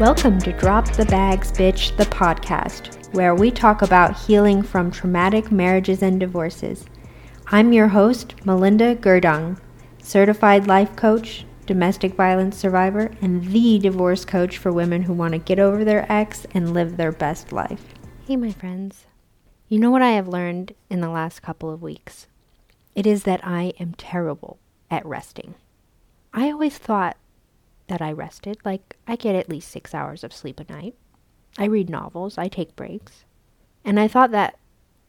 Welcome to Drop the Bags Bitch, the podcast, where we talk about healing from traumatic marriages and divorces. I'm your host, Melinda Gerdung, certified life coach, domestic violence survivor, and the divorce coach for women who want to get over their ex and live their best life. Hey, my friends. You know what I have learned in the last couple of weeks? It is that I am terrible at resting. I always thought that I rested. Like, I get at least six hours of sleep a night. I read novels, I take breaks. And I thought that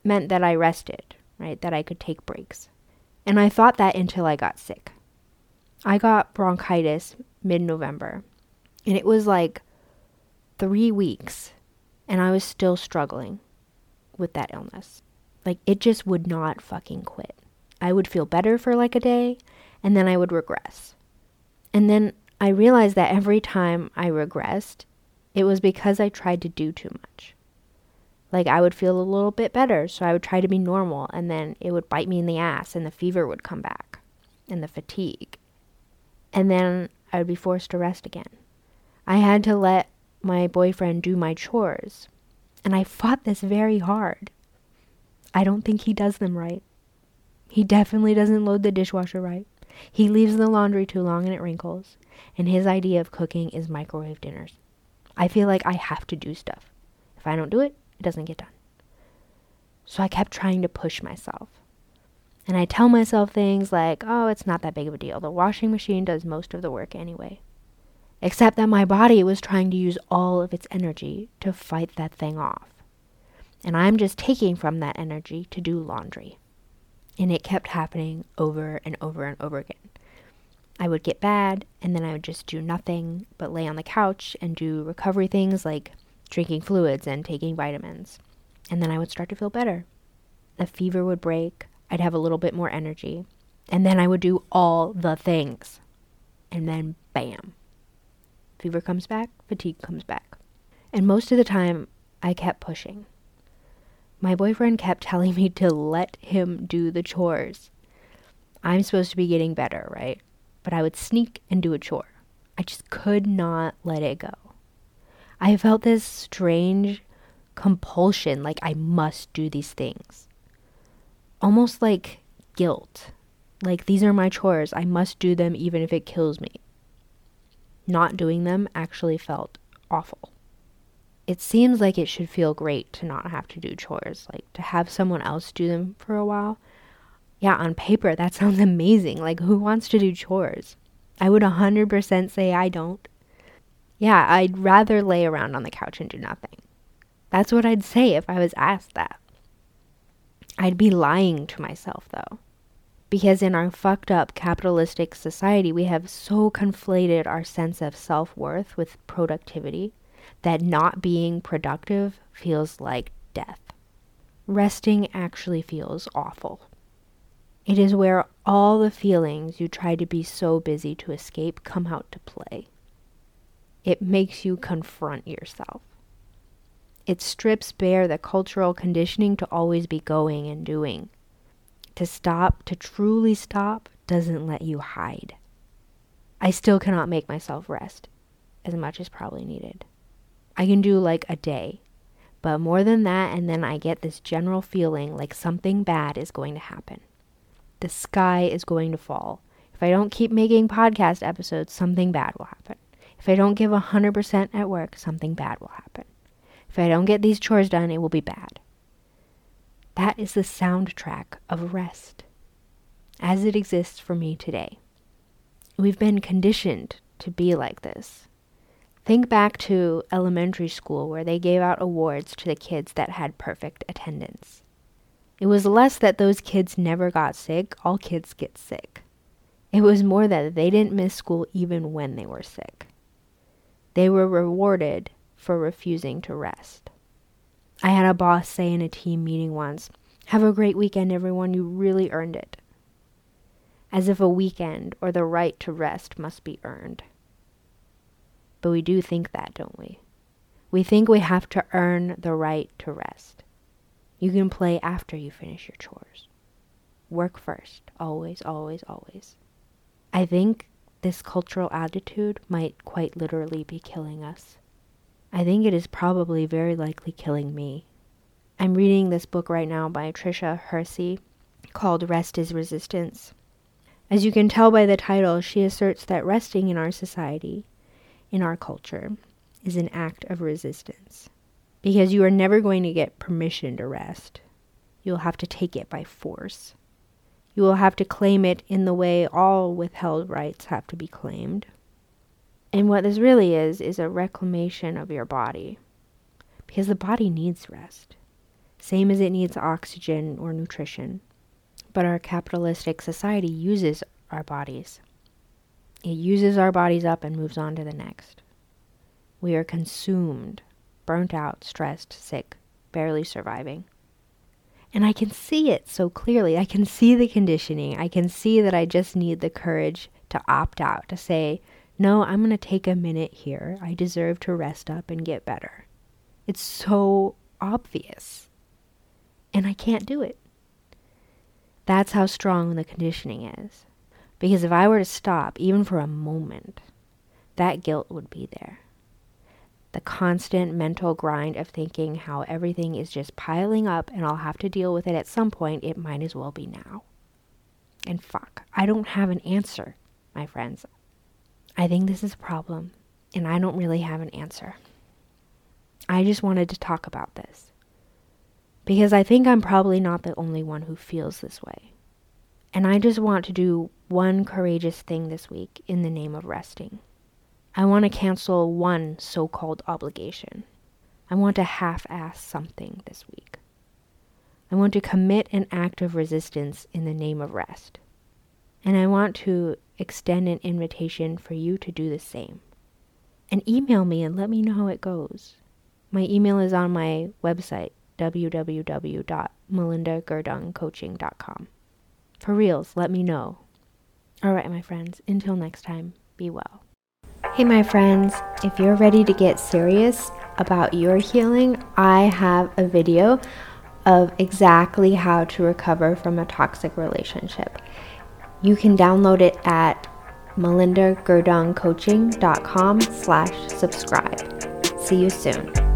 meant that I rested, right? That I could take breaks. And I thought that until I got sick. I got bronchitis mid November, and it was like three weeks, and I was still struggling with that illness. Like, it just would not fucking quit. I would feel better for like a day, and then I would regress. And then I realized that every time I regressed, it was because I tried to do too much. Like I would feel a little bit better, so I would try to be normal, and then it would bite me in the ass, and the fever would come back, and the fatigue. And then I would be forced to rest again. I had to let my boyfriend do my chores, and I fought this very hard. I don't think he does them right. He definitely doesn't load the dishwasher right. He leaves the laundry too long and it wrinkles and his idea of cooking is microwave dinners. I feel like I have to do stuff. If I don't do it, it doesn't get done. So I kept trying to push myself. And I tell myself things like, oh, it's not that big of a deal. The washing machine does most of the work anyway. Except that my body was trying to use all of its energy to fight that thing off. And I'm just taking from that energy to do laundry. And it kept happening over and over and over again. I would get bad, and then I would just do nothing but lay on the couch and do recovery things like drinking fluids and taking vitamins. And then I would start to feel better. The fever would break, I'd have a little bit more energy, and then I would do all the things. And then bam. Fever comes back, fatigue comes back. And most of the time, I kept pushing. My boyfriend kept telling me to let him do the chores. I'm supposed to be getting better, right? but I would sneak and do a chore. I just could not let it go. I felt this strange compulsion, like I must do these things. Almost like guilt. Like these are my chores, I must do them even if it kills me. Not doing them actually felt awful. It seems like it should feel great to not have to do chores, like to have someone else do them for a while yeah, on paper, that sounds amazing. Like, who wants to do chores? I would 100% say I don't. Yeah, I'd rather lay around on the couch and do nothing. That's what I'd say if I was asked that. I'd be lying to myself, though. Because in our fucked up capitalistic society, we have so conflated our sense of self worth with productivity that not being productive feels like death. Resting actually feels awful. It is where all the feelings you try to be so busy to escape come out to play. It makes you confront yourself. It strips bare the cultural conditioning to always be going and doing. To stop, to truly stop, doesn't let you hide. I still cannot make myself rest as much as probably needed. I can do like a day, but more than that, and then I get this general feeling like something bad is going to happen the sky is going to fall. If I don't keep making podcast episodes, something bad will happen. If I don't give 100% at work, something bad will happen. If I don't get these chores done, it will be bad. That is the soundtrack of rest, as it exists for me today. We've been conditioned to be like this. Think back to elementary school where they gave out awards to the kids that had perfect attendance. It was less that those kids never got sick, all kids get sick. It was more that they didn't miss school even when they were sick. They were rewarded for refusing to rest. I had a boss say in a team meeting once, Have a great weekend, everyone, you really earned it. As if a weekend or the right to rest must be earned. But we do think that, don't we? We think we have to earn the right to rest. You can play after you finish your chores. Work first, always, always, always. I think this cultural attitude might quite literally be killing us. I think it is probably very likely killing me. I'm reading this book right now by Tricia Hersey called Rest is Resistance. As you can tell by the title, she asserts that resting in our society, in our culture, is an act of resistance. Because you are never going to get permission to rest. You'll have to take it by force. You will have to claim it in the way all withheld rights have to be claimed. And what this really is, is a reclamation of your body. Because the body needs rest, same as it needs oxygen or nutrition. But our capitalistic society uses our bodies. It uses our bodies up and moves on to the next. We are consumed, burnt out, stressed, sick, barely surviving. And I can see it so clearly. I can see the conditioning. I can see that I just need the courage to opt out, to say, no, I'm going to take a minute here. I deserve to rest up and get better. It's so obvious. And I can't do it. That's how strong the conditioning is. Because if I were to stop, even for a moment, that guilt would be there. The constant mental grind of thinking how everything is just piling up and I'll have to deal with it at some point, it might as well be now. And fuck, I don't have an answer, my friends. I think this is a problem, and I don't really have an answer. I just wanted to talk about this because I think I'm probably not the only one who feels this way. And I just want to do one courageous thing this week in the name of resting. I want to cancel one so called obligation. I want to half ass something this week. I want to commit an act of resistance in the name of rest. And I want to extend an invitation for you to do the same. And email me and let me know how it goes. My email is on my website, www.melindagerdungcoaching.com. For reals, let me know. All right, my friends, until next time, be well. Hey, my friends, if you're ready to get serious about your healing, I have a video of exactly how to recover from a toxic relationship. You can download it at melindagerdungcoaching.com slash subscribe. See you soon.